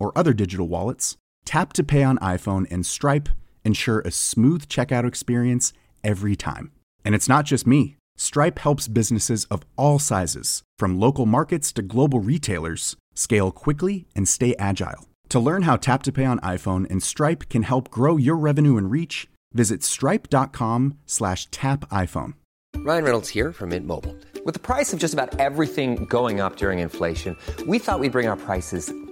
or other digital wallets, Tap to Pay on iPhone and Stripe ensure a smooth checkout experience every time. And it's not just me. Stripe helps businesses of all sizes, from local markets to global retailers, scale quickly and stay agile. To learn how Tap to Pay on iPhone and Stripe can help grow your revenue and reach, visit stripe.com slash tap iPhone. Ryan Reynolds here from Mint Mobile. With the price of just about everything going up during inflation, we thought we'd bring our prices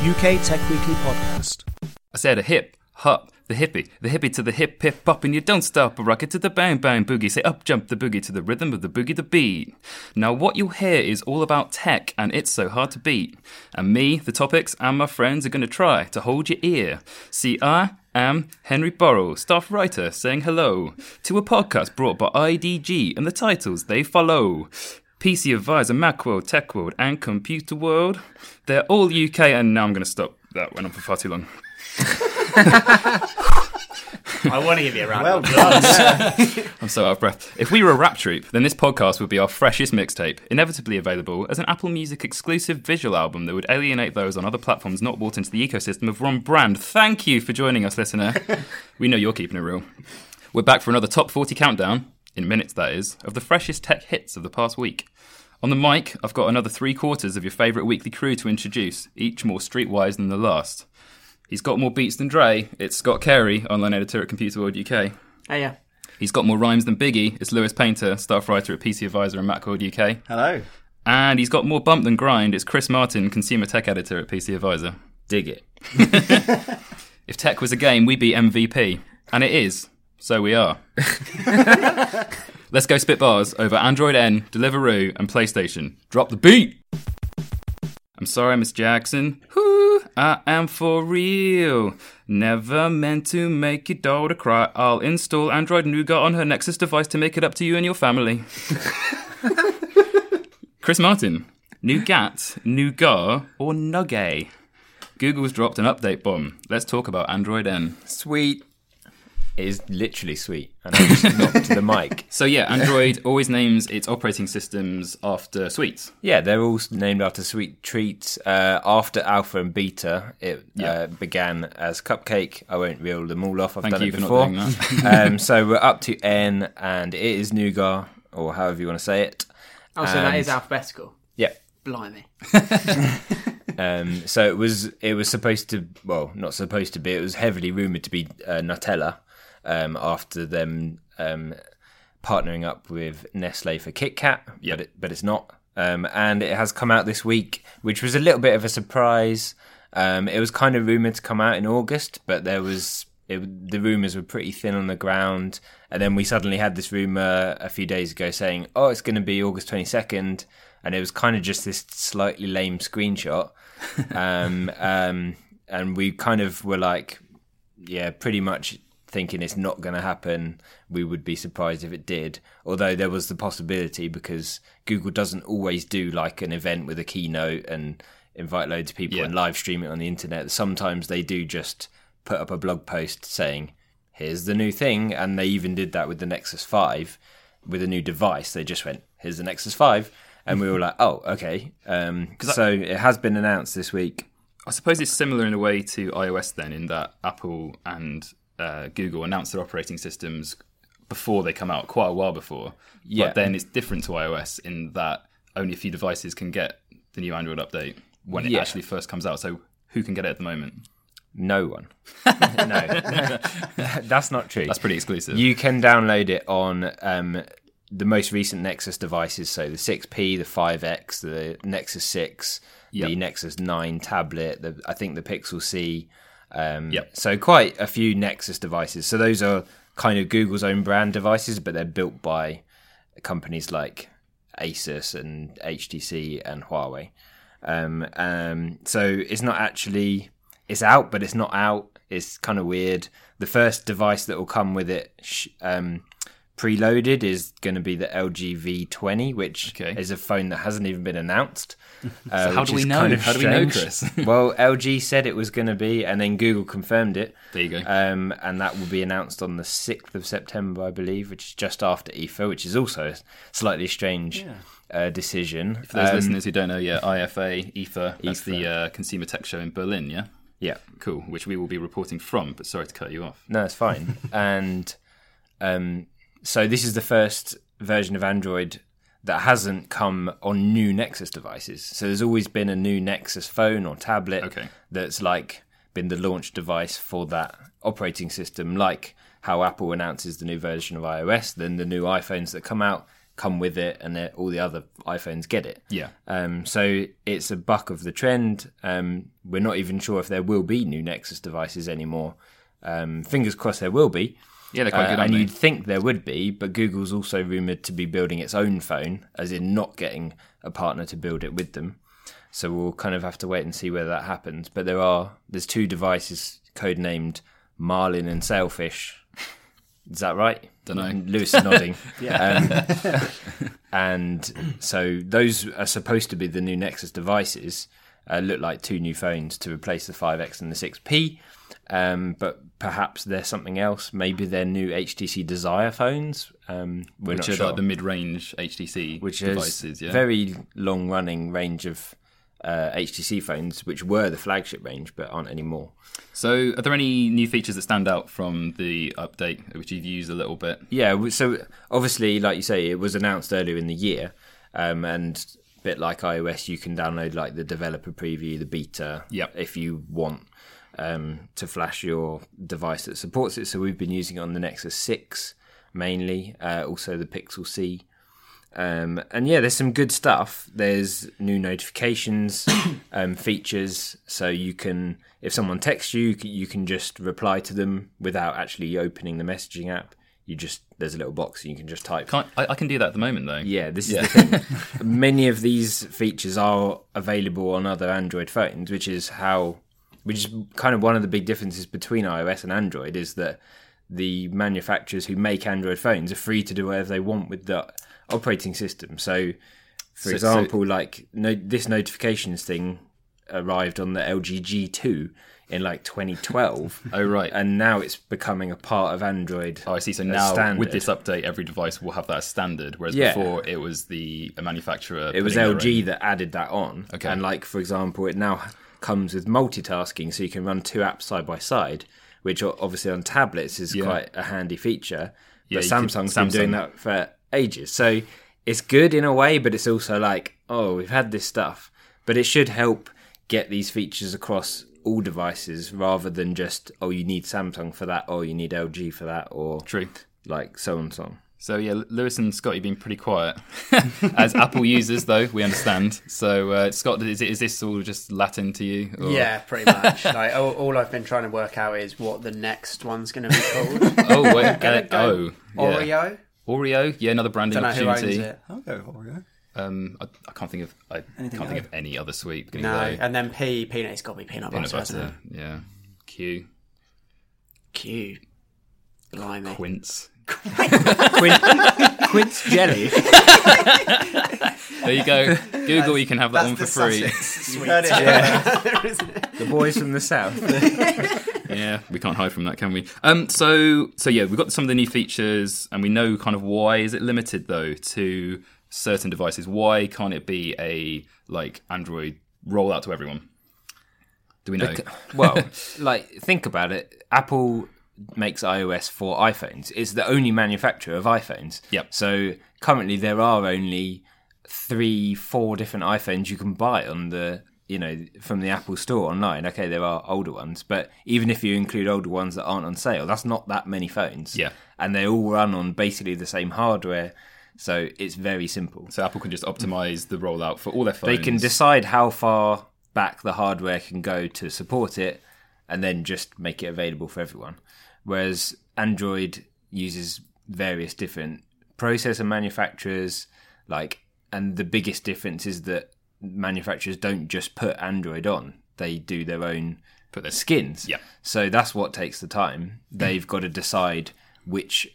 UK Tech Weekly Podcast. I said a hip, hop, the hippie, the hippie to the hip, hip, hop, and you don't stop a rocket to the bang, bang, boogie. Say up, jump the boogie to the rhythm of the boogie, the beat. Now, what you'll hear is all about tech, and it's so hard to beat. And me, the topics, and my friends are going to try to hold your ear. See, I am Henry Burrell, staff writer, saying hello to a podcast brought by IDG and the titles they follow. PC Advisor, Macworld, Techworld, and Computerworld. They're all UK, and now I'm going to stop. That went on for far too long. I want to give you a round. well of done. I'm so out of breath. If we were a rap troupe, then this podcast would be our freshest mixtape, inevitably available as an Apple Music exclusive visual album that would alienate those on other platforms not bought into the ecosystem of Ron Brand. Thank you for joining us, listener. we know you're keeping it real. We're back for another top 40 countdown, in minutes that is, of the freshest tech hits of the past week. On the mic, I've got another three quarters of your favourite weekly crew to introduce, each more streetwise than the last. He's got more beats than Dre. It's Scott Carey, online editor at Computerworld UK. Hey, yeah. He's got more rhymes than Biggie. It's Lewis Painter, staff writer at PC Advisor and Macworld UK. Hello. And he's got more bump than grind. It's Chris Martin, consumer tech editor at PC Advisor. Dig it. If tech was a game, we'd be MVP. And it is. So we are. Let's go spit bars over Android N, Deliveroo, and PlayStation. Drop the beat! I'm sorry, Miss Jackson. Whoo, I am for real. Never meant to make your daughter cry. I'll install Android Nougat on her Nexus device to make it up to you and your family. Chris Martin. Nougat, Nougat, or Nugget? Google's dropped an update bomb. Let's talk about Android N. Sweet. It is literally sweet. And I just knocked the mic. So yeah, Android always names its operating systems after sweets. Yeah, they're all named after sweet treats. Uh, after Alpha and Beta, it Yeah. uh, began as Cupcake. I won't reel them all off. I've Thank done you it for not before. doing that. um, so we're up to N, and it is Nougat, or however you want to say it. Oh, so that And- is alphabetical. Yeah. Blimey. Um, so it was it was supposed to well not supposed to be it was heavily rumored to be uh, Nutella um, after them um, partnering up with Nestle for Kit Kat Yeah. but it, but it's not. Um, and it has come out this week which was a little bit of a surprise. Um, it was kind of rumored to come out in August but there was it, the rumors were pretty thin on the ground. And then we suddenly had this rumor a few days ago saying oh it's going to be August 22nd and it was kind of just this slightly lame screenshot. Um, um, and we kind of were like, yeah, pretty much thinking it's not going to happen. We would be surprised if it did, although there was the possibility because Google doesn't always do like an event with a keynote and invite loads of people Yeah. and live stream it on the internet. Sometimes they do just put up a blog post saying, here's the new thing. And they even did that with the Nexus 5 with a new device. They just went, here's the Nexus 5. And we were like, oh, okay. Um, so it has been announced this week. I suppose it's similar in a way to iOS then, in that Apple and uh, Google announce their operating systems before they come out, quite a while before. Yeah. But then it's different to iOS in that only a few devices can get the new Android update when it Yeah. actually first comes out. So who can get it at the moment? No one. no, that's not true. That's pretty exclusive. You can download it on um, the most recent Nexus devices, so the 6P, the 5X, the Nexus 6, the Nexus 9 tablet, the, I think the Pixel C. Um, Yep. So quite a few Nexus devices. So those are kind of Google's own brand devices, but they're built by companies like Asus and HTC and Huawei. Um, um, so it's not actually it's out, but it's not out. It's kind of weird. The first device that will come with it sh- um, preloaded is going to be the LG V20, which Okay. is a phone that hasn't even been announced. Uh, how do we know? kind of How do we know, strange. Chris? well, LG said it was going to be, and then Google confirmed it. There you go. Um, and that will be announced on the 6th of September, I believe, which is just after IFA, which is also a slightly strange uh, decision. For those Um, listeners who don't know, yeah, IFA, IFA, that's IFA. the uh, Consumer Tech Show in Berlin, yeah? Yeah. Cool, which we will be reporting from, but sorry to cut you off. No, it's fine. and um, so this is the first version of Android that hasn't come on new Nexus devices. So there's always been a new Nexus phone or tablet Okay. that's like been the launch device for that operating system, like how Apple announces the new version of iOS, then the new iPhones that come out come with it, and all the other iPhones get it. Yeah. Um, so it's a buck of the trend. Um, we're not even sure if there will be new Nexus devices anymore. Um, fingers crossed there will be. Yeah, they're quite Uh, good, and they? you'd think there would be, but Google's also rumored to be building its own phone, as in not getting a partner to build it with them. So we'll kind of have to wait and see whether that happens. But there are there's two devices codenamed Marlin and Sailfish. Is that right? Dunno. Lewis is nodding. yeah. Um, and so those are supposed to be the new Nexus devices. Uh, look like two new phones to replace the 5X and the 6P. Um, but perhaps they're something else. Maybe they're new HTC Desire phones. Um, Which are sure. like the mid-range HTC which devices, yeah. very long-running range of uh, HTC phones, which were the flagship range, but aren't anymore. So, are there any new features that stand out from the update, which you've used a little bit? Yeah, so obviously, like you say, it was announced earlier in the year, um, and bit like iOS, you can download like the developer preview, the beta, Yep. if you want um, to flash your device that supports it. So we've been using it on the Nexus Six mainly, uh, also the Pixel C. Um, and yeah, there's some good stuff. There's new notifications, um, features, so you can, if someone texts you, you can just reply to them without actually opening the messaging app. You just there's a little box and you can just type. Can't, I, I can do that at the moment, though. Yeah, this is the thing. Many of these features are available on other Android phones, which is how, which is kind of one of the big differences between iOS and Android is that the manufacturers who make Android phones are free to do whatever they want with the operating system. So, for So- example, like no, this notifications thing arrived on the LG G2 in like 2012. Oh, right. And now it's becoming a part of Android. Oh, I see. So now, standard. with this update, every device will have that as standard, whereas Yeah. before it was the manufacturer. It was LG that added that on. Okay. And like for example, it now comes with multitasking, so you can run two apps side by side, which obviously on tablets is Yeah. quite a handy feature. Yeah, But you could- Samsung's been doing that for ages, so it's good in a way, but it's also like, oh, we've had this stuff, but it should help get these features across all devices rather than just oh you need Samsung for that or you need LG for that or True. like so and so. So yeah, Lewis and Scott, you've been pretty quiet as Apple users, though we understand. So uh, Scott, is, it, is this all just Latin to you? or- Yeah, pretty much. like all, all I've been trying to work out is what the next one's going to be called. Oh wait. uh, Gonna go oh. Yeah. Oreo. Oreo. Yeah, another branding Don't know who owns opportunity. it. I'll go Oreo. Um, I, I can't think of. I Anything can't think of any other sweet. beginning No, with and then P peanut. It's got to be peanut, peanut butter. butter. Yeah. Q. Q. Blimey. Quince. Quince jelly. There you go. Google, you can have that one for free. You heard it here, isn't it? the boys from the south. yeah, we can't hide from that, can we? Um, so so yeah, we've got some of the new features, and we know kind of why is it limited though to certain devices? Why can't it be a like Android rollout to everyone? Do we know? well, like think about it. Apple makes iOS for iPhones. It's the only manufacturer of iPhones. Yep. So currently there are only three, four different iPhones you can buy on the you know, from the Apple Store online. Okay, there are older ones, but even if you include older ones that aren't on sale, that's not that many phones. Yeah. and they all run on basically the same hardware, so it's very simple. So Apple can just optimize the rollout for all their phones. They can decide how far back the hardware can go to support it, and then just make it available for everyone. Whereas Android uses various different processor manufacturers, like, and the biggest difference is that manufacturers don't just put Android on; they do their own Put their- skins. Yeah. So that's what takes the time. They've got to decide which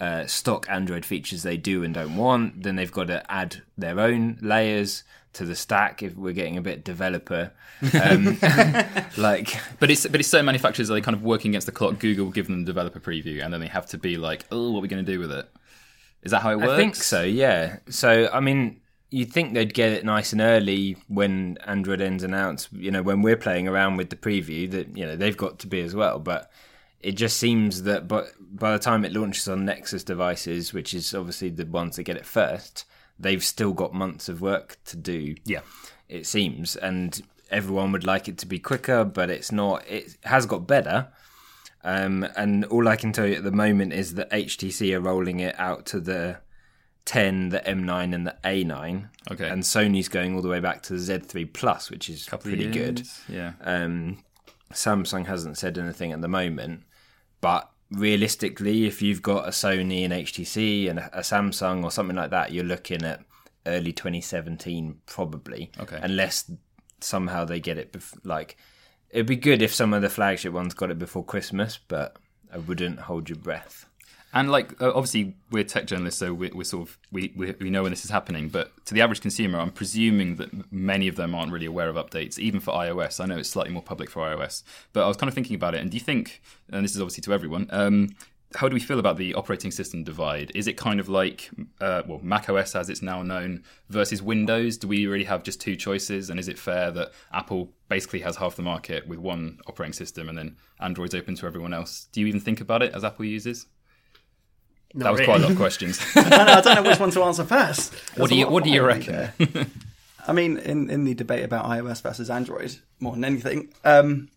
uh, stock Android features they do and don't want. Then they've got to add their own layers to the stack if we're getting a bit developer. Um, like, But it's but it's so manufacturers are they kind of working against the clock. Google will give them the developer preview, and then they have to be like, oh, what are we going to do with it? Is that how it works? I think so, yeah. So, I mean, you'd think they'd get it nice and early when Android N's announced, you know, when we're playing around with the preview, that, you know, they've got to be as well. But it just seems that but by the time it launches on Nexus devices, which is obviously the ones that get it first, they've still got months of work to do. Yeah. It seems. And everyone would like it to be quicker, but it's not. It has got better. Um, and all I can tell you at the moment is that HTC are rolling it out to the 10, the M9, and the A9. Okay. And Sony's going all the way back to the Z3 Plus, which is Couple pretty good. Yeah. Um, Samsung hasn't said anything at the moment, but realistically, if you've got a Sony and HTC and a, a Samsung or something like that, you're looking at early 2017 probably. Okay. Unless somehow they get it, bef- like it'd be good if some of the flagship ones got it before Christmas, but I wouldn't hold your breath. And like, uh, obviously, we're tech journalists, so we're, we're sort of we, we we know when this is happening. But to the average consumer, I'm presuming that many of them aren't really aware of updates, even for iOS. I know it's slightly more public for iOS, but I was kind of thinking about it. And do you think? And this is obviously to everyone. Um, how do we feel about the operating system divide? Is it kind of like, uh, well, Mac OS as it's now known versus Windows? Do we really have just two choices? And is it fair that Apple basically has half the market with one operating system and then Android's open to everyone else? Do you even think about it as Apple users? That was really. quite a lot of questions. I don't, know, I don't know which one to answer first. what do you What do you reckon? I mean, in, in the debate about iOS versus Android, more than anything, um,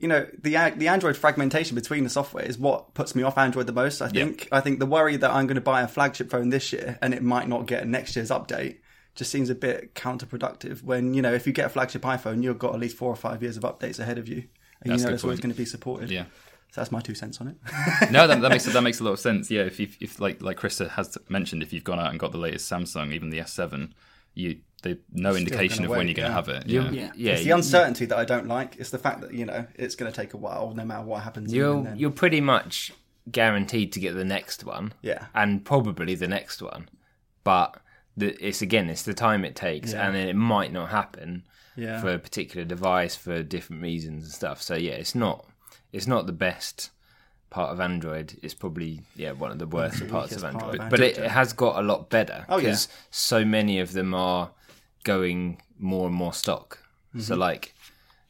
you know, the the Android fragmentation between the software is what puts me off Android the most. I think. I think the worry that I'm going to buy a flagship phone this year and it might not get next year's update just seems a bit counterproductive. When you know, if you get a flagship iPhone, you've got at least four or five years of updates ahead of you, and That's you know it's always going to be supported. Yeah. So that's my two cents on it. no, that, that makes that makes a lot of sense. Yeah, if you if like like Krista has mentioned, if you've gone out and got the latest Samsung, even the S7, you they no indication of gonna when you're going to yeah. have it. You- Yeah. yeah, it's the uncertainty that I don't like. It's the fact that you know it's going to take a while, no matter what happens. You're then- you're pretty much guaranteed to get the next one. Yeah. And probably the next one. But the, it's again, it's the time it takes, Yeah. and it might not happen Yeah. for a particular device for different reasons and stuff. So yeah, it's not it's not the best part of Android. It's probably yeah one of the worst parts of weakest part of Android. But it, it has got a lot better Oh, yeah. because so many of them are going more and more stock. So Mm-hmm. like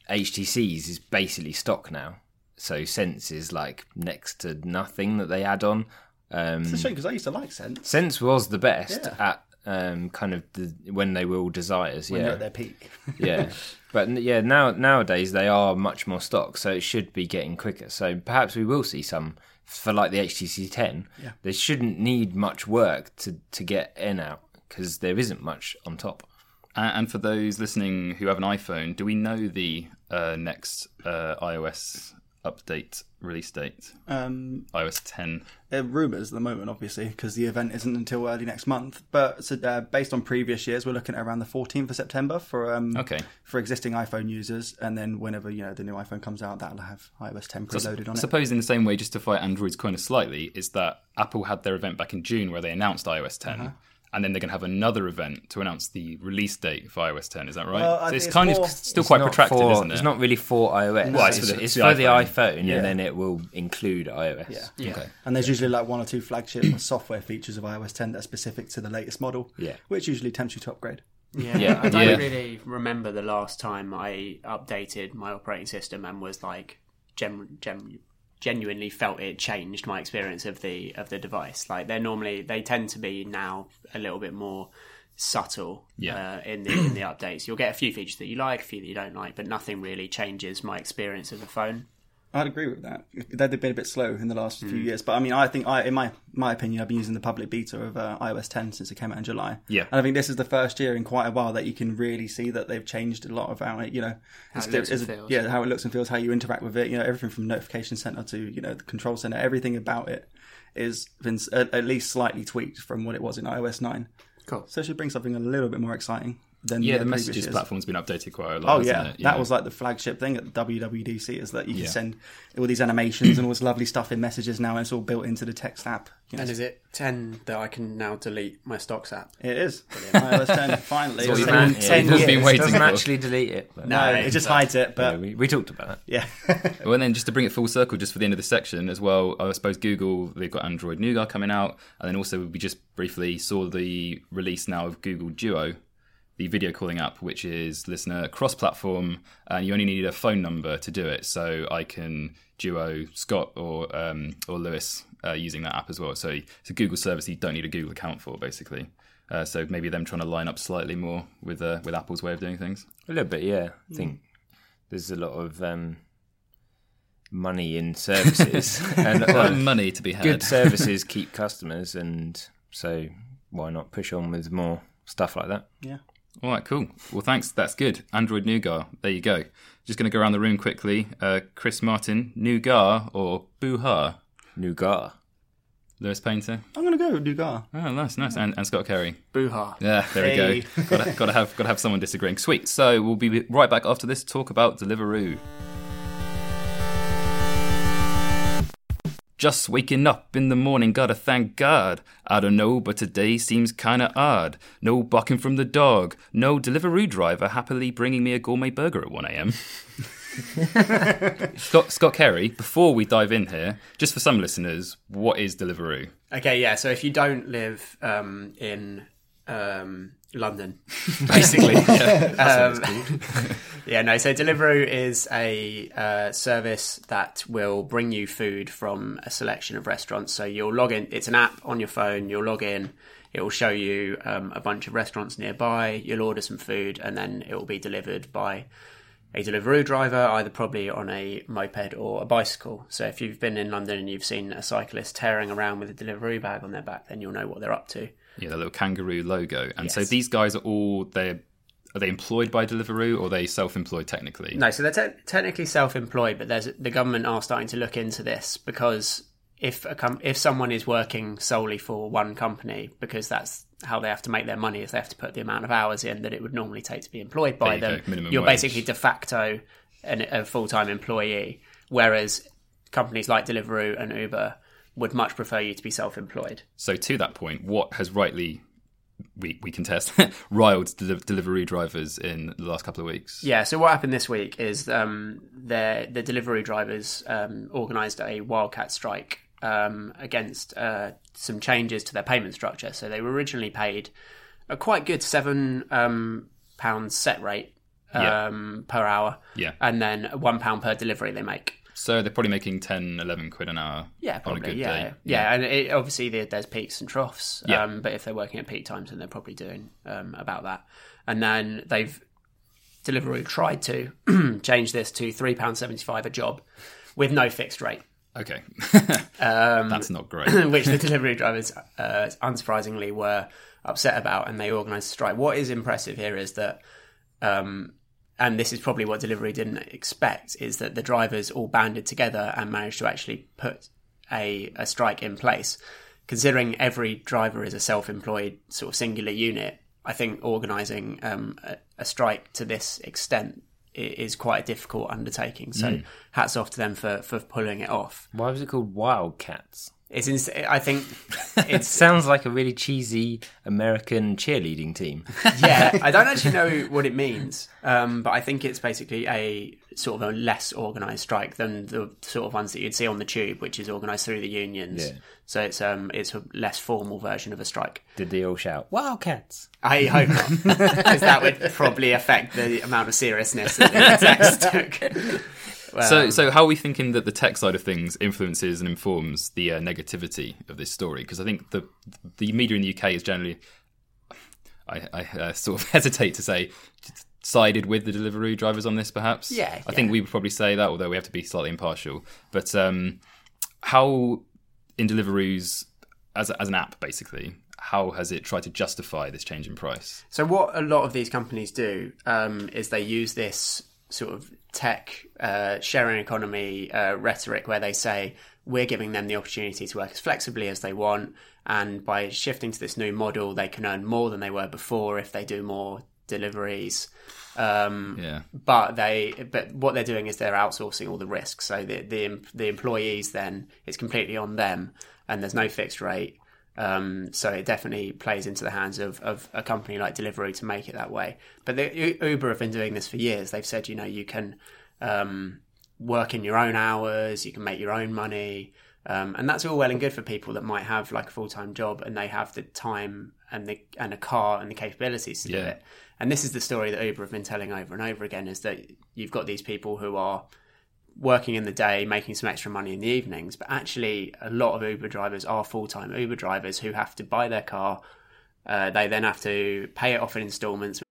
HTC's is basically stock now. So Sense is like next to nothing that they add on. Um, It's a shame because I used to like Sense Sense was the best Yeah. at um, kind of the when they were all desires. when yeah, they're at their peak. yeah. But yeah, now nowadays they are much more stock, so it should be getting quicker. So perhaps we will see some for like the HTC 10. Yeah. They shouldn't need much work to to get in out because there isn't much on top. And and for those listening who have an iPhone, do we know the uh, next uh, iOS update release date? Um, iOS 10. there are rumours at the moment, obviously, because the event isn't until early next month. But so, uh, based on previous years, we're looking at around the 14th of September for um, Okay. for existing iPhone users, and then whenever you know the new iPhone comes out, that'll have iOS 10 preloaded on I it. suppose in the same way, just to fight Android's corner slightly, is that Apple had their event back in June where they announced iOS 10. Uh-huh. And then they're going to have another event to announce the release date for iOS 10. Is that right? Well, so it's it's kind more- of still quite protracted, for- isn't it? It's not really for iOS. Well, it's, it's for the- it's the for the iPhone. iPhone, Yeah. and then it will include iOS. Yeah. Yeah. Okay. And there's usually like one or two flagship software features of iOS 10 that are specific to the latest model, Yeah. which usually tempts you to upgrade. Yeah, Yeah. I don't Yeah. really remember the last time I updated my operating system and was like gen- gen- genuinely felt it changed my experience of the of the device. Like they're normally they tend to be now a little bit more subtle Yeah. uh, in the in the updates. You'll get a few features that you like, a few that you don't like, but nothing really changes my experience of the phone. I'd agree with that. They've been a bit slow in the last few years, but I mean, I think, I, in my my opinion, I've been using the public beta of uh, iOS 10 since it came out in July. Yeah. and I think this is the first year in quite a while that you can really see that they've changed a lot of how it, you know, How it looks and feels. yeah, how it looks and feels, how you interact with it. You know, everything from notification center to you know the control center, everything about it is been at, at least slightly tweaked from what it was in iOS 9. Cool. So it should bring something a little bit more exciting than Yeah, uh, the messages years. platform's been updated quite a lot. Oh hasn't yeah, it? that was like the flagship thing at WWDC is that you can Yeah. send all these animations and all this lovely stuff in messages now, and it's all built into the text app. You know, And is it 10 that I can now delete my stocks app? it is iOS 10 finally. what It's we've been been- 10 years. been waiting doesn't for. actually delete it. But No, it just hides it. Yeah, But we, we talked about it. yeah, Well, and then just to bring it full circle, just for the end of the section as well, I suppose Google, they've got Android Nougat coming out. And then also, we just briefly saw the release now of Google Duo, the video calling app, which is listener cross platform. And you only need a phone number to do it. So I can duo Scott or um, or Lewis uh, using that app as well. So it's a Google service you don't need a Google account for, basically. Uh, so maybe them trying to line up slightly more with uh, with Apple's way of doing things. A little bit, yeah. I think there's a lot of um, money in services, and A lot of money to be had. good services keep customers, and so why not push on with more stuff like that? yeah. All right, cool. Well, thanks. That's good. Android Nougat. There you go. Just going to go around the room quickly. Uh, Chris Martin, Nougat or Booha? Nougat. Lewis Painter. I'm gonna go with Nougat. Oh, nice, nice. And, and Scott Carey. Booha. Yeah, there we go. got to, got to have got to have someone disagreeing. Sweet. So we'll be right back after this. to Talk about Deliveroo. Just waking up in the morning, gotta thank God. I don't know, but today seems kinda odd. No barking from the dog, no delivery driver happily bringing me a gourmet burger at 1am. Scott, Scott Carey, before we dive in here, just for some listeners, what is Deliveroo? Okay, yeah. So if you don't live um, in um, London, basically, um, yeah, no. So Deliveroo is a uh, service that will bring you food from a selection of restaurants. So you'll log in. It's an app on your phone. You'll log in. It will show you um, a bunch of restaurants nearby. You'll order some food, and then it will be delivered by a Deliveroo driver, either probably on a moped or a bicycle. So if you've been in London and you've seen a cyclist tearing around with a Deliveroo bag on their back, then you'll know what they're up to. Yeah, the little kangaroo logo. And so these guys are all they are they employed by Deliveroo or are they self-employed technically? No, so they're te- technically self-employed, but there's the government are starting to look into this because if a com- if someone is working solely for one company, because that's how they have to make their money, is they have to put the amount of hours in that it would normally take to be employed by you them. go, You're wage. basically de facto an, a full-time employee, whereas companies like Deliveroo and Uber would much prefer you to be self-employed. So to that point, what has rightly we we can test riled Del- Deliveroo drivers in the last couple of weeks? Yeah. So what happened this week is um, the the delivery drivers um, organised a wildcat strike um, against uh, some changes to their payment structure. So they were originally paid a quite good seven um, pounds set rate Yeah. um, per hour, Yeah. and then one pound per delivery they make. So they're probably making 10, 11 quid an hour Yeah, on a probably. good yeah, day. yeah, and it, obviously there's peaks and troughs. Yeah. Um, but if they're working at peak times, then they're probably doing um, about that. And then they've Deliveroo tried to change this to three pound seventy five a job with no fixed rate, Okay. Um, That's not great. which the delivery drivers, uh, unsurprisingly, were upset about, and they organised a strike. What is impressive here is that. Um, and this is probably what Deliveroo didn't expect is that the drivers all banded together and managed to actually put a, a strike in place. Considering every driver is a self-employed sort of singular unit i think organizing um, a, a strike to this extent is quite a difficult undertaking. So hats off to them for, for pulling it off. Why was it called Wildcats? It's ins- i think it Sounds like a really cheesy American cheerleading team. yeah, I don't actually know what it means, um, but I think it's basically a sort of a less organised strike than the sort of ones that you'd see on the tube, which is organised through the unions. Yeah. So it's um it's a less formal version of a strike. Did they all shout Wildcats? I hope not, because that would probably affect the amount of seriousness that the text took. So, so how are we thinking that the tech side of things influences and informs the uh, negativity of this story? Because I think the the media in the UK is generally, I, I uh, sort of hesitate to say sided with the Deliveroo drivers on this. Perhaps, Yeah, I think we would probably say that, although we have to be slightly impartial. But um, how in Deliveroo's as a, as an app, basically, how has it tried to justify this change in price? So what a lot of these companies do um, is they use this sort of tech uh, sharing economy uh, rhetoric where they say we're giving them the opportunity to work as flexibly as they want, and by shifting to this new model, they can earn more than they were before if they do more deliveries. Um, Yeah. but they but what they're doing is they're outsourcing all the risks. So the the the employees then it's completely on them, and there's no fixed rate. Um, so it definitely plays into the hands of, of a company like Deliveroo to make it that way. But the, Uber have been doing this for years. They've said, you know, you can um, work in your own hours, you can make your own money, um, and that's all well and good for people that might have like a full time job and they have the time and the and a car and the capabilities to do it. And this is the story that Uber have been telling over and over again: is that you've got these people who are working in the day, making some extra money in the evenings. But actually, a lot of Uber drivers are full time Uber drivers who have to buy their car. Uh, they then have to pay it off in installments.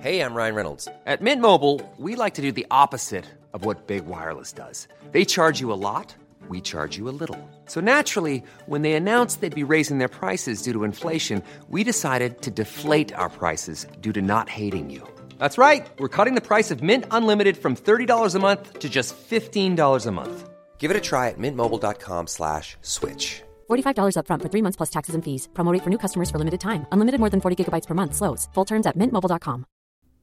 Hey, I'm Ryan Reynolds. At Mint Mobile, we like to do the opposite of what Big Wireless does. They charge you a lot, we charge you a little. So naturally, when they announced they'd be raising their prices due to inflation, we decided to deflate our prices due to not hating you. That's right. We're cutting the price of Mint Unlimited from $30 a month to just $15 a month. Give it a try at mintmobile.com slash switch. $45 upfront for three months plus taxes and fees. Promo rate for new customers for limited time. Unlimited more than 40 gigabytes per month. Slows. Full terms at mintmobile.com.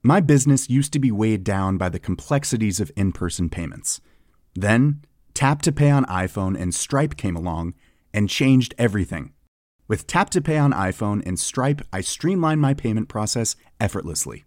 My business used to be weighed down by the complexities of in person payments. Then, Tap to Pay on iPhone and Stripe came along and changed everything. With Tap to Pay on iPhone and Stripe, I streamlined my payment process effortlessly.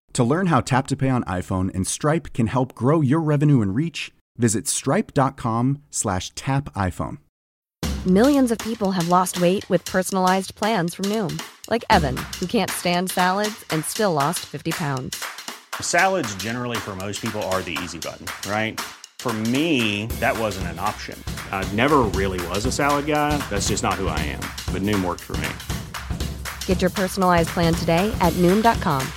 To learn how Tap to Pay on iPhone and Stripe can help grow your revenue and reach, visit stripe.com slash tap iPhone. Millions of people have lost weight with personalized plans from Noom, like Evan, who can't stand salads and still lost 50 pounds. Salads, generally, for most people, are the easy button, right? For me, that wasn't an option. I never really was a salad guy. That's just not who I am. But Noom worked for me. Get your personalized plan today at Noom.com.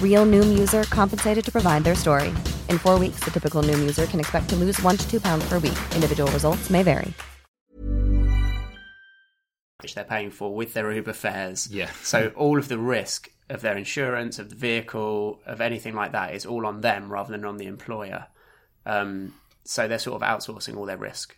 Real Noom user compensated to provide their story. In four weeks, the typical Noom user can expect to lose one to two pounds per week. Individual results may vary. which they're paying for with their Uber fares. Yeah. so all of the risk of their insurance, of the vehicle, of anything like that is all on them rather than on the employer. Um, so they're sort of outsourcing all their risk.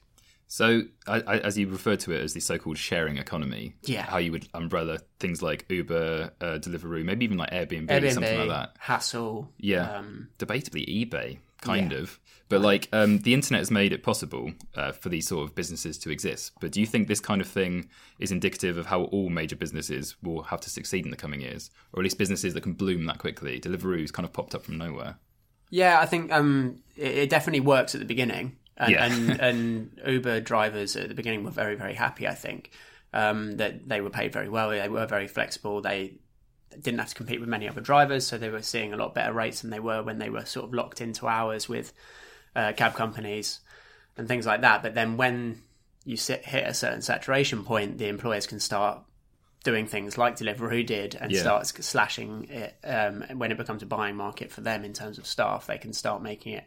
So, I, I, as you refer to it as the so-called sharing economy, Yeah. how you would umbrella things like Uber, uh, Deliveroo, maybe even like Airbnb, Airbnb, something like that. Hassle. Yeah, Um, debatably eBay, kind Yeah. of. But like, um, the internet has made it possible uh, for these sort of businesses to exist. But do you think this kind of thing is indicative of how all major businesses will have to succeed in the coming years, or at least businesses that can bloom that quickly? Deliveroo's kind of popped up from nowhere. Yeah, I think um, it, it definitely works at the beginning, and, Yeah. and and Uber drivers at the beginning were very very happy. I think um, that they were paid very well. They were very flexible. They didn't have to compete with many other drivers, so they were seeing a lot better rates than they were when they were sort of locked into hours with uh, cab companies and things like that. But then when you sit, hit a certain saturation point, the employers can start doing things like Deliveroo did and Yeah. start slashing it um, when it becomes a buying market for them in terms of staff. They can start making it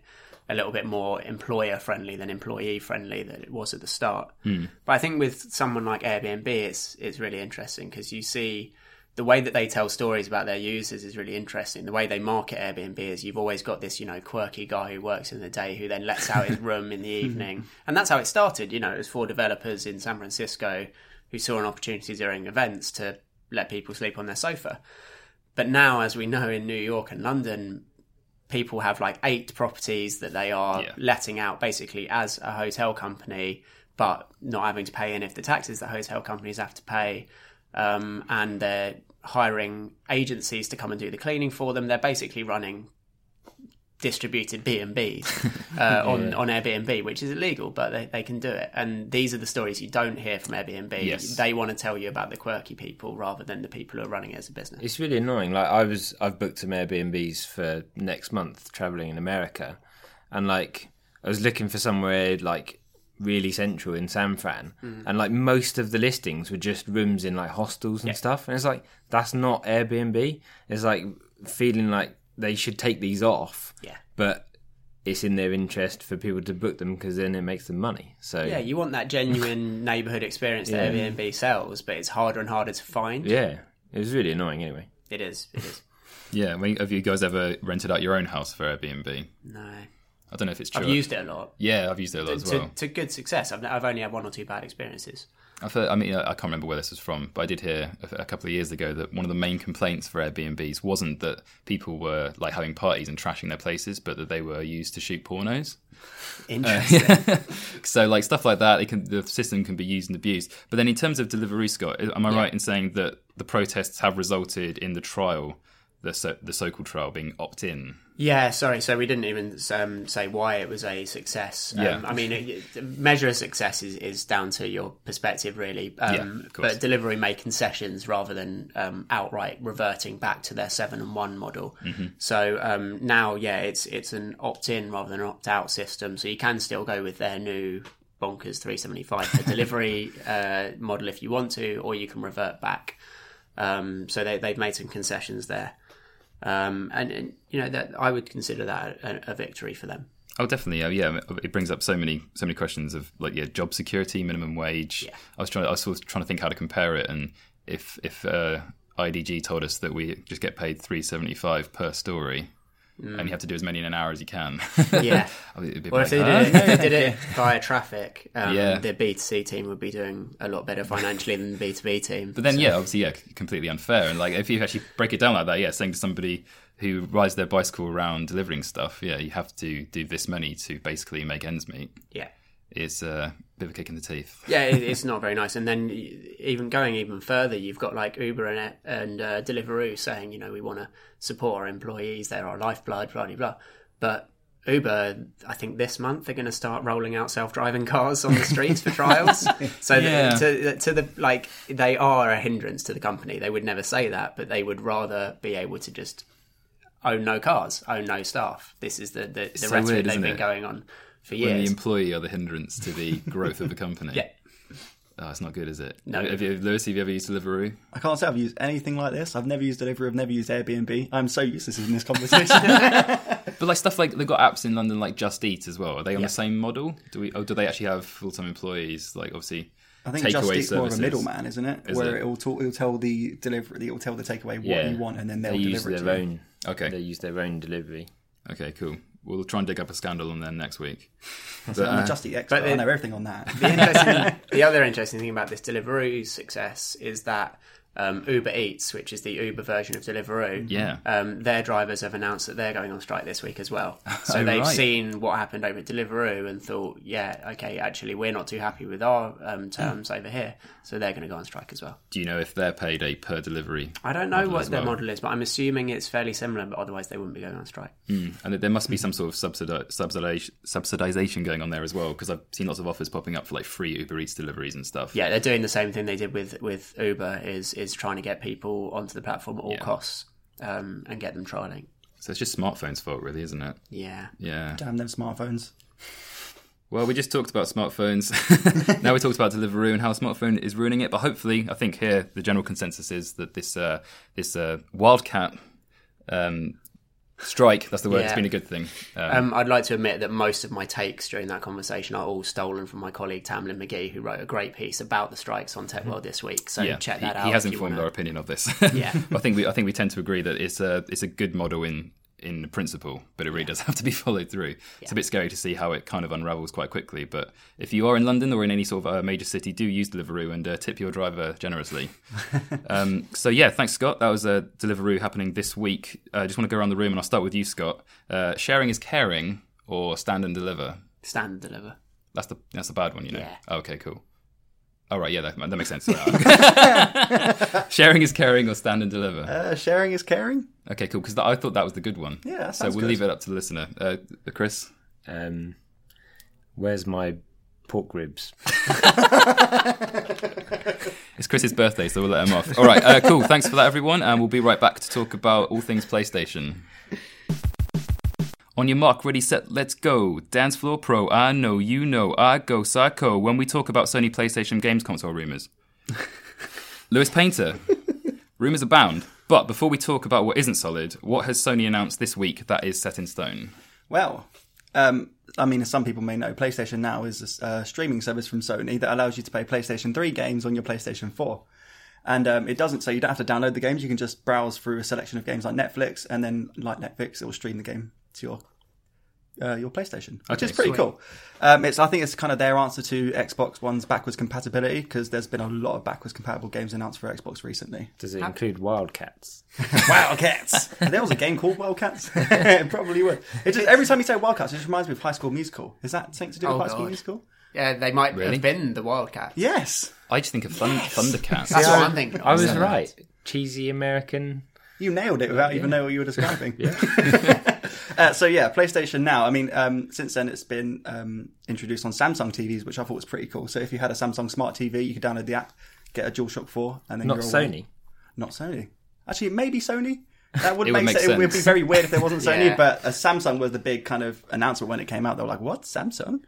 a little bit more employer friendly than employee friendly than it was at the start. Hmm. But I think with someone like Airbnb, it's it's really interesting because you see the way that they tell stories about their users is really interesting. The way they market Airbnb is you've always got this, you know, quirky guy who works in the day who then lets out his room in the evening. And that's how it started. You know, it was four developers in San Francisco who saw an opportunity during events to let people sleep on their sofa. But now, as we know in New York and London, people have like eight properties that they are Yeah. letting out basically as a hotel company, but not having to pay any of the taxes that hotel companies have to pay. um, and they're hiring agencies to come and do the cleaning for them. They're basically running distributed B and B's uh, on on Airbnb, which is illegal, but they, they can do it. And these are the stories you don't hear from Airbnb. Yes. They want to tell you about the quirky people rather than the people who are running it as a business. It's really annoying. Like I was, I've booked some Airbnbs for next month, traveling in America, and like I was looking for somewhere like really central in San Fran, and like most of the listings were just rooms in like hostels and stuff, and it's like that's not Airbnb. It's like feeling like they should take these off, Yeah. but it's in their interest for people to book them because then it makes them money. So Yeah, you want that genuine neighborhood experience that Yeah. Airbnb sells, but it's harder and harder to find. yeah, it was really annoying. Anyway, It is. It is. Yeah, have you guys ever rented out your own house for Airbnb? No. I don't know if it's true. I've used it a lot. Yeah, I've used it a lot as to, well. to good success. I've, I've only had one or two bad experiences. I've heard, I mean, I can't remember where this was from, but I did hear a, couple of years ago that one of the main complaints for Airbnbs wasn't that people were like having parties and trashing their places, but that they were used to shoot pornos. Uh, Interesting. So, like stuff like that, it can, the system can be used and abused. But then, in terms of Deliveroo, Scott, am I right in saying that the protests have resulted in the trial, the so, the trial, being opt-in? Yeah, sorry. So we didn't even um, say why it was a success. Um, Yeah. I mean, it, measure of success is, is down to your perspective, really. Um, Yeah, but Deliveroo make concessions rather than um, outright reverting back to their seven and one model. Mm-hmm. So um, now, yeah, it's it's an opt-in rather than an opt-out system. So you can still go with their new bonkers 375 for delivery uh, model if you want to, or you can revert back. Um, so they, they've made some concessions there. Um, and, and you know that I would consider that a, a victory for them. Oh, definitely. Uh, yeah, it brings up so many so many questions of like yeah, job security, minimum wage. Yeah. I was trying. I was sort of trying to think how to compare it, and if if uh, IDG told us that we just get paid three seventy five per story, and you have to do as many in an hour as you can. Yeah. Well, if they like, did, it, "Huh?" they did it via traffic, um, Yeah. the B2C team would be doing a lot better financially than the B2B team. But then, yeah, obviously, yeah, completely unfair. And like, if you actually break it down like that, yeah, saying to somebody who rides their bicycle around delivering stuff, yeah, you have to do this many to basically make ends meet. yeah. It's a bit of a kick in the teeth. Yeah, it, it's not very nice. And then even going even further, you've got like Uber and and uh, Deliveroo saying, you know, we want to support our employees; they're our lifeblood, blah blah blah. But Uber, I think this month they're going to start rolling out self-driving cars on the streets for trials. So Yeah. the, to to the like, they are a hindrance to the company. They would never say that, but they would rather be able to just own no cars, own no staff. This is the the, the so rhetoric weird, they've been it? going on for When the employee are the hindrance to the growth of the company. Yeah. Oh, it's not good, is it? No. Have you, Lewis, have you ever used Deliveroo? I can't say I've used anything like this. I've never used Deliveroo. I've never used Airbnb. I'm so useless in this conversation. But like stuff like they've got apps in London like Just Eat as well. Are they on Yeah. the same model? Do we? Oh, do they actually have full time employees? Like obviously, I think takeaway Just Eat's more of a middleman, isn't it? Is Where it? it? will talk, it'll tell the delivery, it'll tell the takeaway what yeah, you want, and then they'll they use deliver it their to you. own. Okay. they use their own delivery. Okay, cool. We'll try and dig up a scandal on them next week. So I'm uh, a Just Eat expert. but the- I know everything on that. the, interesting, the other interesting thing about this Deliveroo's success is that um, Uber Eats, which is the Uber version of Deliveroo, Yeah. um, their drivers have announced that they're going on strike this week as well. So Oh, they've right. seen what happened over at Deliveroo and thought, yeah, okay, actually, we're not too happy with our um, terms over here, so they're going to go on strike as well. Do you know if they're paid a per delivery? I don't know what their well? model is, but I'm assuming it's fairly similar. But otherwise, they wouldn't be going on strike. And there must be some sort of subsidi- subsidization, subsidization going on there as well, because I've seen lots of offers popping up for like free Uber Eats deliveries and stuff. Yeah, they're doing the same thing they did with with Uber. Is is trying to get people onto the platform at all Yeah. costs um, and get them trialing. So it's just smartphones' fault, really, isn't it? Yeah. Yeah. Damn them smartphones. Well, we just talked about smartphones. now we talked about Deliveroo and how a smartphone is ruining it. But hopefully, I think here the general consensus is that this uh, this uh, wildcat um, strike, that's the word, it's Yeah. been a good thing. Um, Um, I'd like to admit that most of my takes during that conversation are all stolen from my colleague Tamlin Magee, who wrote a great piece about the strikes on Techworld this week. So yeah, check that he, out. he has informed wanna- our opinion of this. Yeah. I think we I think we tend to agree that it's a it's a good model in in principle, but it really does have to be followed through. It's a bit scary to see how it kind of unravels quite quickly. But if you are in London or in any sort of uh, major city, do use Deliveroo and uh, tip your driver generously. um, so yeah, thanks Scott. That was a uh, Deliveroo happening this week. I uh, just want to go around the room and I'll start with you, Scott. Uh, sharing is caring or stand and deliver. Stand and deliver. That's the that's the bad one, you know. Yeah. Okay, cool. Oh right, yeah, that, that makes sense. Sharing is caring, or stand and deliver. Uh, sharing is caring. Okay, cool. Because I thought that was the good one. Yeah, that so we'll good. leave it up to the listener. Uh, Chris. Um, where's my pork ribs? It's Chris's birthday, so we'll let him off. All right, uh, cool. Thanks for that, everyone, and we'll be right back to talk about all things PlayStation. On your mark, ready, set, let's go. Dance Floor Pro, I know, you know, I go psycho when we talk about Sony PlayStation games console rumors. Lewis Painter, rumors abound. But before we talk about what isn't solid, what has Sony announced this week that is set in stone? Well, um, I mean, as some people may know, PlayStation Now is a uh, streaming service from Sony that allows you to play PlayStation 3 games on your PlayStation 4. And um, it doesn't, so you don't have to download the games. You can just browse through a selection of games like Netflix, and then, like Netflix, it will stream the game to your uh, your PlayStation, which Okay, is pretty sweet. cool. Um, it's I think it's kind of their answer to Xbox One's backwards compatibility because there's been a lot of backwards compatible games announced for Xbox recently. Does it include Wildcats? Wildcats. there was a game called Wildcats. it probably would. It just every time you say Wildcats, it just reminds me of High School Musical. Is that something to do with Oh, High School Musical? Yeah, they might Really? have been the Wildcats. Yes, I just think of Thun- Thundercats. That's what I'm thinking. I was right. Cheesy American. you nailed it without even knowing what you were describing. uh, so yeah, PlayStation Now. I mean, um, since then it's been um, introduced on Samsung TVs, which I thought was pretty cool. So if you had a Samsung Smart TV, you could download the app, get a DualShock Four, and then Not you're away. Sony. Not Sony. Actually, maybe Sony. That would It would make, make sense. It would be very weird if there wasn't Sony. Yeah. But uh, Samsung was the big kind of announcement when it came out. They were like, "What Samsung?"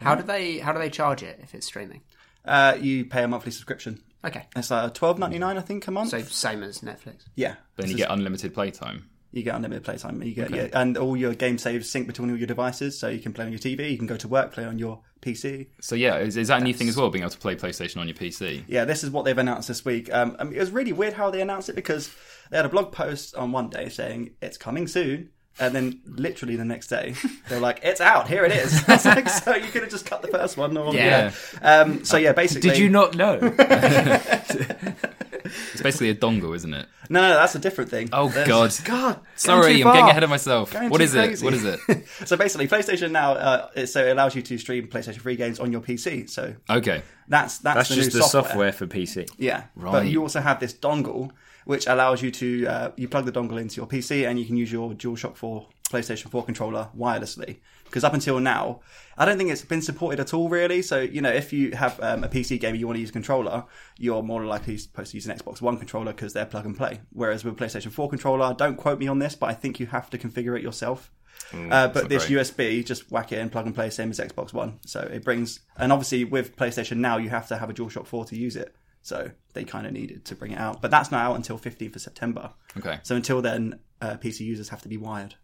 How do they how do they charge it if it's streaming? Uh, you pay a monthly subscription. Okay, It's like twelve ninety nine, I think, a month. so same as Netflix. yeah, Then you get unlimited playtime. You get unlimited playtime. You get yeah, and all your game saves sync between all your devices, so you can play on your TV, you can go to work, play on your PC. So yeah, is, is that a new thing as well? Being able to play PlayStation on your PC? Yeah, this is what they've announced this week. Um, I mean, it was really weird how they announced it because they had a blog post on one day saying it's coming soon. And then, literally the next day, they were like, "It's out. Here it is." Like, "So you could have just cut the first one?" Or, Yeah. Um, so yeah, basically, Did you not know? It's basically a dongle, isn't it? No, no, that's a different thing. Oh That's- God! God, Sorry, going I'm getting ahead of myself. Going What too is it? What is it? so basically, PlayStation now, uh, it, so it allows you to stream PlayStation 3 games on your PC. So Okay. that's that's, That's the just new the software. software for PC. Yeah, Right. but you also have this dongle which allows you to uh, you plug the dongle into your PC and you can use your DualShock 4 PlayStation 4 controller wirelessly. Because up until now, I don't think it's been supported at all, really. So you know, if you have um, a PC game and you want to use a controller, you're more likely supposed to use an Xbox One controller because they're plug and play. Whereas with a PlayStation 4 controller, don't quote me on this, but I think you have to configure it yourself. uh, but this great. USB, just whack it in, plug and play, same as Xbox One. So it brings, and obviously with PlayStation now, you have to have a DualShock 4 to use it. So they kind of needed to bring it out, but that's not out until 15th of September. Okay. So until then, uh, PC users have to be wired.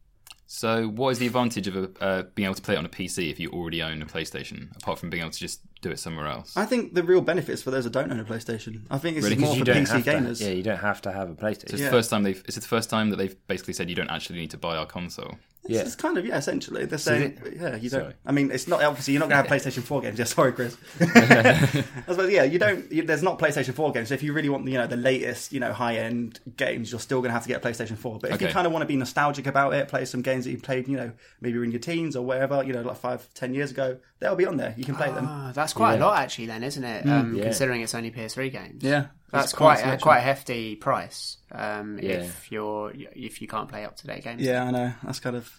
So, what is the advantage of a, uh, being able to play it on a PC if you already own a PlayStation, apart from being able to just do it somewhere else? I think the real benefits for those that don't own a PlayStation. I think it's Really? more you for don't PC have to, gamers. yeah, you don't have to have a So PlayStation. it's Yeah. the first time they've. Is it the first time that they've basically said you don't actually need to buy our console? Yeah. It's kind of yeah, essentially they're saying yeah, you don't. Sorry. I mean, it's not obviously you're not going to have PlayStation Four games. Yeah, sorry, Chris. I suppose yeah, you don't. You, there's not PlayStation Four games. So if you really want you know the latest you know high end games, you're still going to have to get a PlayStation Four. But if you kind of want to be nostalgic about it, play some games that you played you know maybe in your teens or wherever you know like five ten years ago, they'll be on there. You can play them. Ah, that's quite a lot actually, then, isn't it? Um, Yeah. Considering it's only PS3 games. Yeah, that's It's quite a, quite a hefty price. Um, Yeah. If you're if you can't play up to date games. Yeah, I know. That's kind of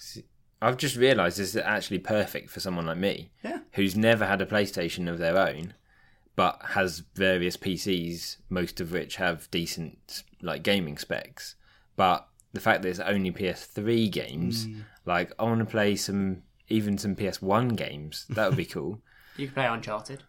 I've just realised this is actually perfect for someone like me, Yeah. who's never had a PlayStation of their own, but has various PCs, most of which have decent like gaming specs. But the fact that it's only PS3 games, Mm. like I want to play some, even some PS1 games. That would be cool. You can play Uncharted.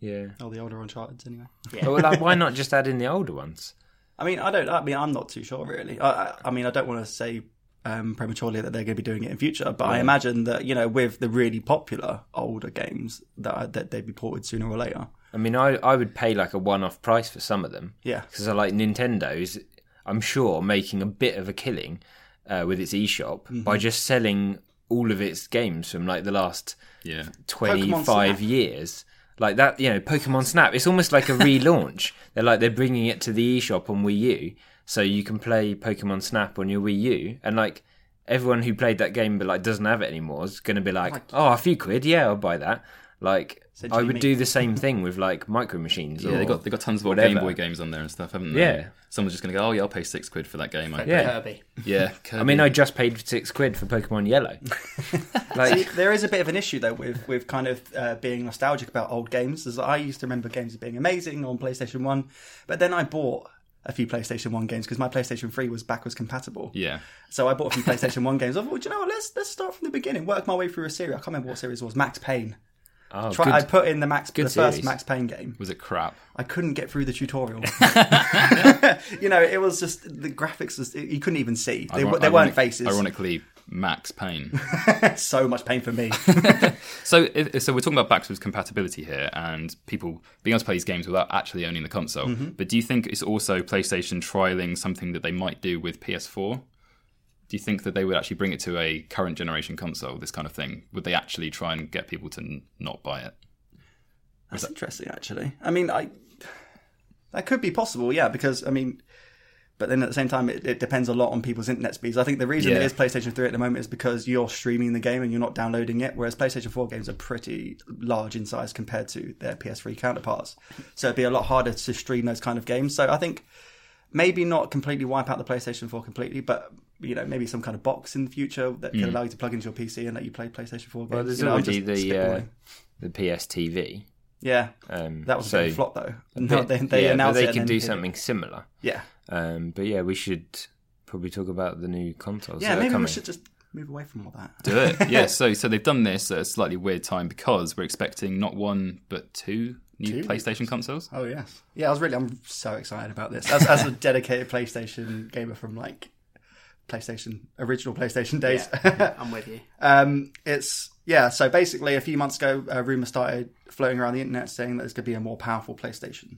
Yeah. all the older Uncharted anyway. Yeah. Well, like, why not just add in the older ones? I mean, I don't. I mean, I'm not too sure really. I, I, I mean, I don't want to say um, prematurely that they're going to be doing it in future, but I imagine that you know, with the really popular older games, that that they'd be ported sooner or later. I mean, I I would pay like a one-off price for some of them. Yeah. because I like Nintendo's. I'm sure making a bit of a killing uh, with its eShop Mm-hmm. by just selling all of its games from like the last Yeah. 25 Snap. years. Like that, you know, Pokemon Snap. It's almost like a relaunch. they're like they're bringing it to the eShop on Wii U, so you can play Pokemon Snap on your Wii U, and like everyone who played that game but like doesn't have it anymore is going to be like, oh, a few quid, yeah, I'll buy that. Like I would Jimmy. do the same thing with like micro machines. Yeah, they got they got tons of old whatever. Game Boy games on there and stuff, haven't they? Yeah. Someone's just gonna go, oh yeah, I'll pay six quid for that game. I Yeah. Kirby. yeah. I mean, I just paid six quid for Pokemon Yellow. See, like, there is a bit of an issue though with with kind of uh, being nostalgic about old games. As I used to remember games as being amazing on PlayStation One, but then I bought a few PlayStation One games because my PlayStation Three was backwards compatible. yeah. So I bought a few PlayStation One games. I thought, well, do you know what? Let's let's start from the beginning. Work my way through a series. I can't remember what series it was. Max Payne. Oh, Try. I put in the Max the first. Max Payne game. Was it crap? I couldn't get through the tutorial. you know, it was just the graphics. Was, you couldn't even see. They, Iron- they weren't faces. Ironically, Max Payne. so much pain for me. So, so we're talking about backwards compatibility here, and people being able to play these games without actually owning the console. Mm-hmm. But do you think it's also PlayStation trialing something that they might do with PS4? Do you think that they would actually bring it to a current generation console? This kind of thing, would they actually try and get people to n- not buy it? That's interesting, actually. I mean, I that could be possible, yeah, because I mean, but then at the same time, it, it depends a lot on people's internet speeds. I think the reason it Yeah. is PlayStation 3 at the moment is because you're streaming the game and you're not downloading it, whereas PlayStation 4 games are pretty large in size compared to their PS3 counterparts. So it'd be a lot harder to stream those kind of games. So I think maybe not completely wipe out the PlayStation 4 completely, but you know, maybe some kind of box in the future that can allow you to plug into your PC and let you play PlayStation 4 games. well, there's You know, already the uh, the PS TV. yeah. Um, That was a so, bit of a flop, though. No, they, they yeah, but announced they it and could then do hit it. something similar. Yeah, Um, but yeah, we should probably talk about the new consoles. yeah. that Maybe coming. we should just move away from all that. Do it, yeah. So, so they've done this at a slightly weird time because we're expecting not one but two new Two? PlayStation consoles. Oh yes, yeah. I was really, I'm so excited about this as, as a dedicated PlayStation gamer from like PlayStation original PlayStation days. I'm with you. Um, it's yeah. So basically, a few months ago, a rumor started floating around the internet saying that there's going to be a more powerful PlayStation,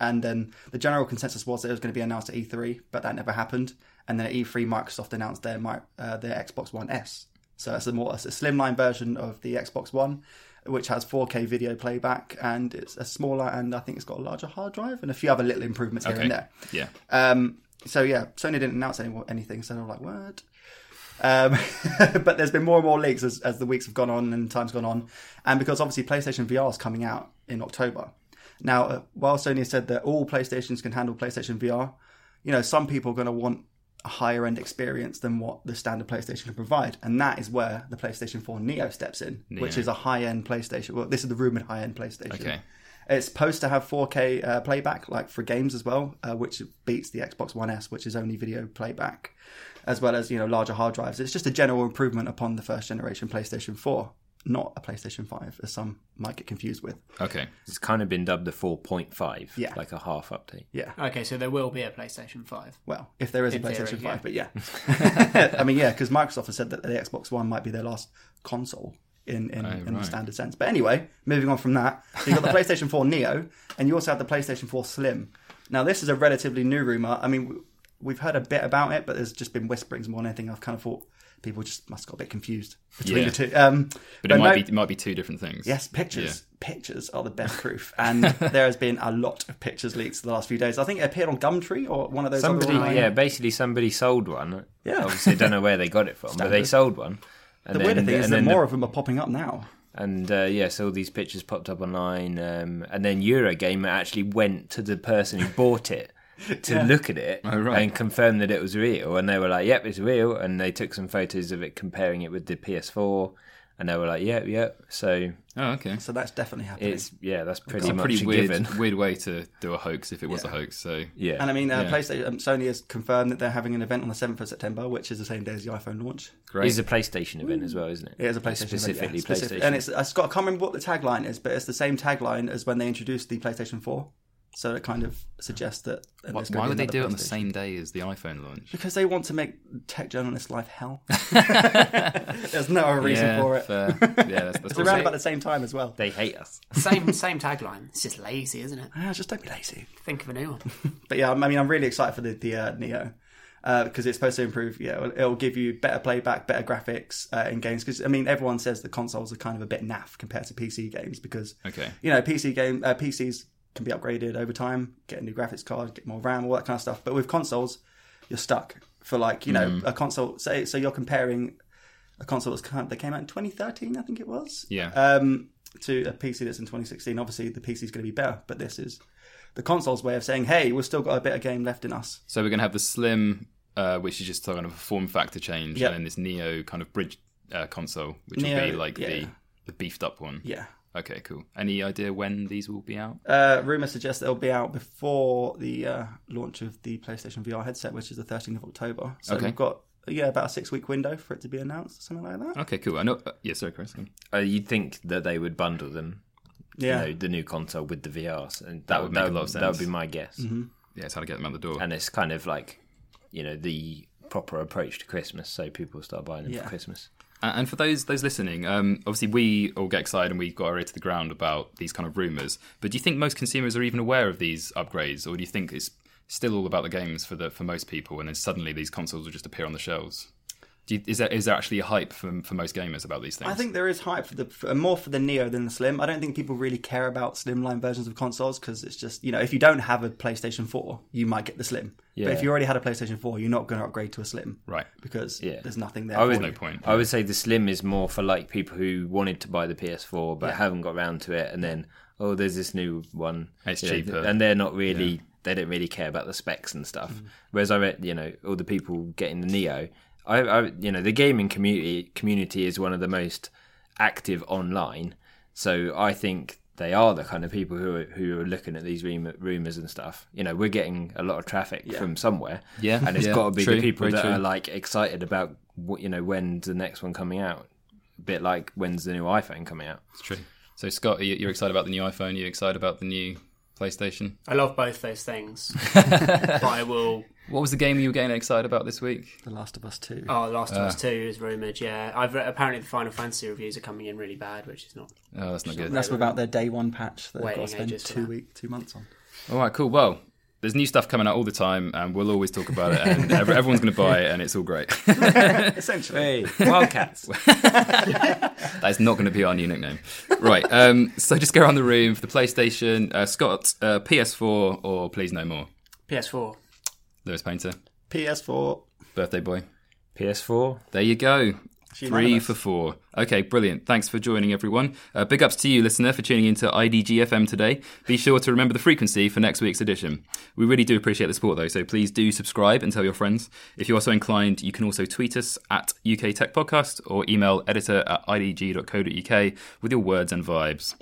and then the general consensus was that it was going to be announced at E3, but that never happened. And then at E3, Microsoft announced their uh, their Xbox One S. So it's a more it's a slimline version of the Xbox One, which has 4K video playback, and it's a smaller and I think it's got a larger hard drive and a few other little improvements here and there. Yeah. Um, so yeah, Sony didn't announce any, anything, so were like, "What?" Um, but there's been more and more leaks as, as the weeks have gone on and time's gone on, and because obviously PlayStation VR is coming out in October. Now, uh, while Sony has said that all PlayStations can handle PlayStation VR, you know, some people are going to want a higher end experience than what the standard PlayStation can provide, and that is where the PlayStation 4 Neo steps in, which is a high end PlayStation. Well, this is the rumored high end PlayStation. Okay. It's supposed to have 4K uh, playback, like for games as well, uh, which beats the Xbox One S, which is only video playback, as well as you know larger hard drives. It's just a general improvement upon the first generation PlayStation 4, not a PlayStation 5, as some might get confused with. Okay. It's kind of been dubbed the 4.5, Yeah. like a half update. Yeah, Okay, so there will be a PlayStation 5. well, if there is a PlayStation theory, 5, but yeah, I mean, yeah, because Microsoft has said that the Xbox One might be their last console. In, in, in the right. standard sense. But anyway, moving on from that. So you've got the PlayStation 4 Neo, and you also have the PlayStation 4 Slim. Now, this is a relatively new rumor. I mean, we've heard a bit about it, but there's just been whisperings more than anything. I've kind of thought people just must have got a bit confused between Yeah. the two. Um, But it might no- be it might be two different things. Yes, pictures. Pictures are the best proof. And there has been a lot of pictures leaked the last few days. I think it appeared on Gumtree or one of those Somebody, other online- yeah, basically somebody sold one. Yeah. Obviously, don't know where they got it from, but they sold one. And The then, weirder thing is that then the- more of them are popping up now. And uh, yeah, so all these pictures popped up online, um, and then Eurogamer actually went to the person who bought it to look at it Oh, right. and confirm that it was real. And they were like, "Yep, it's real." And they took some photos of it, comparing it with the PS4, and they were like, "Yep, yep." So Oh, okay. So that's definitely happening. it's yeah, that's pretty It's a much pretty a weird, given. weird way to do a hoax if it was a hoax. So Yeah, And I mean, uh, Yeah. PlayStation, um, Sony has confirmed that they're having an event on the 7th of September, which is the same day as the iPhone launch. great. it's a PlayStation event as well, isn't it? It is a PlayStation event, specifically yeah, specific- PlayStation. and it's it's got I can't remember what the tagline is, but it's the same tagline as when they introduced the PlayStation 4. So it kind of suggests that. that why gonna why be would they do it on the same day as the iPhone launch? Because they want to make tech journalists' life hell. There's no other reason yeah, for it. fair. Yeah, that's, that's It's around about the same time as well. They hate us. Same same tagline. It's just lazy, isn't it? Ah, just don't be lazy. Think of a new one. But yeah, I mean, I'm really excited for the, the uh, Neo because it's supposed to improve. Yeah, it'll, it'll give you better playback, better graphics uh, in games. Because I mean, everyone says the consoles are kind of a bit naff compared to PC games because Okay. you know PC game uh, PCs can be upgraded over time, get a new graphics card, get more RAM, all that kind of stuff. But with consoles, you're stuck for like you know Mm. a console. Say so you're comparing a console that's that came out in 2013, I think it was. Yeah. Um, to a PC that's in 2016, obviously the PC is going to be better, but this is the console's way of saying, hey, we've still got a bit of game left in us. So we're going to have the Slim, uh, which is just kind of a form factor change, Yep. and then this Neo kind of bridge uh, console, which will be like yeah. the, the beefed up one. Yeah. Okay, cool. Any idea when these will be out? Uh, rumors suggest they'll be out before the uh, launch of the PlayStation VR headset, which is the 13th of October. So Okay. we've got yeah about a six week window for it to be announced, something like that. Okay, cool. I know. Uh, yeah, sorry, Chris. Uh, you'd think that they would bundle them, Yeah. you know, the new console with the VRs, and that, That would make a lot of sense. That would be my guess. Yeah, it's how to get them out the door. And it's kind of like, you know, the proper approach to Christmas, so people start buying them Yeah. for Christmas. And for those those listening, um, obviously we all get excited and we got our ear to the ground about these kind of rumors. But do you think most consumers are even aware of these upgrades, or do you think it's still all about the games for the for most people, and then suddenly these consoles will just appear on the shelves? Do you, is there is there actually a hype for for most gamers about these things? I think there is hype for the for, more for the Neo than the Slim. I don't think people really care about slimline versions of consoles because it's just you know if you don't have a PlayStation Four, you might get the Slim. Yeah. But if you already had a PlayStation Four, you're not going to upgrade to a Slim, Right. Because Yeah. there's nothing there. I for would, you. no point. I would say the Slim is more for like people who wanted to buy the PS4 but haven't got around to it, and then oh, there's this new one. It's you know, cheaper. and they're not really. They don't really care about the specs and stuff. Mm. Whereas I read, you know, all the people getting the Neo, I, I, you know, the gaming community community is one of the most active online. So I think they are the kind of people who are, who are looking at these rumors and stuff. You know, we're getting a lot of traffic from somewhere. Yeah, and it's yeah, got to be true, the people very that true. are like excited about what you know when's the next one coming out. A bit like when's the new iPhone coming out. It's true. So Scott, you- you're excited about the new iPhone? You're excited about the new PlayStation? I love both those things, but I will. What was the game you were getting excited about this week? The Last of Us Two. Oh, The Last of Uh. Us Two is rumored. Yeah, I've read, apparently the Final Fantasy reviews are coming in really bad, which is not. Oh, that's not good. That's without their day one patch that they've got to spend two that. week, two months on. All right, cool. Well, there's new stuff coming out all the time, and we'll always talk about it, and everyone's going to buy it, and it's all great. Essentially, Wildcats. That's not going to be our new nickname. Right. Um, so just go around the room for the PlayStation. Uh, Scott, uh, PS4, or please no more. PS4. Lewis Painter, PS4. birthday boy. PS4. There you go. Three unanimous. for four. Okay, brilliant. Thanks for joining, everyone. Uh, big ups to you, listener, for tuning into IDGFM today. Be sure to remember the frequency for next week's edition. We really do appreciate the support, though, so please do subscribe and tell your friends. If you are so inclined, you can also tweet us at UK Tech Podcast or email editor at idg.co.uk with your words and vibes.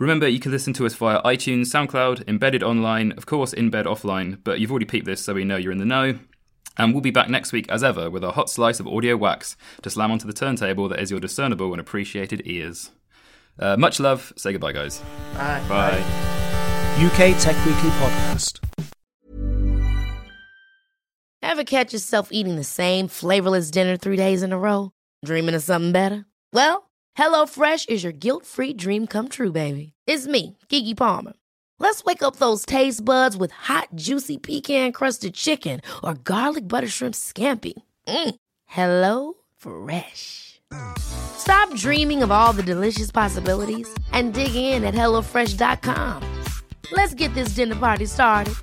Remember, you can listen to us via iTunes, SoundCloud, embedded online, of course, in bed offline, but you've already peeped this, so we know you're in the know. And we'll be back next week, as ever, with a hot slice of audio wax to slam onto the turntable that is your discernible and appreciated ears. Uh, much love. Say goodbye, guys. Bye. Bye. UK Tech Weekly Podcast. Ever catch yourself eating the same flavorless dinner three days in a row? Dreaming of something better? Well, HelloFresh is your guilt free dream come true, baby. It's me, Gigi Palmer. Let's wake up those taste buds with hot, juicy pecan crusted chicken or garlic butter shrimp scampi. Mm. Hello Fresh. Stop dreaming of all the delicious possibilities and dig in at HelloFresh.com. Let's get this dinner party started.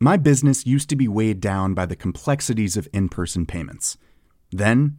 My business used to be weighed down by the complexities of in person payments. Then,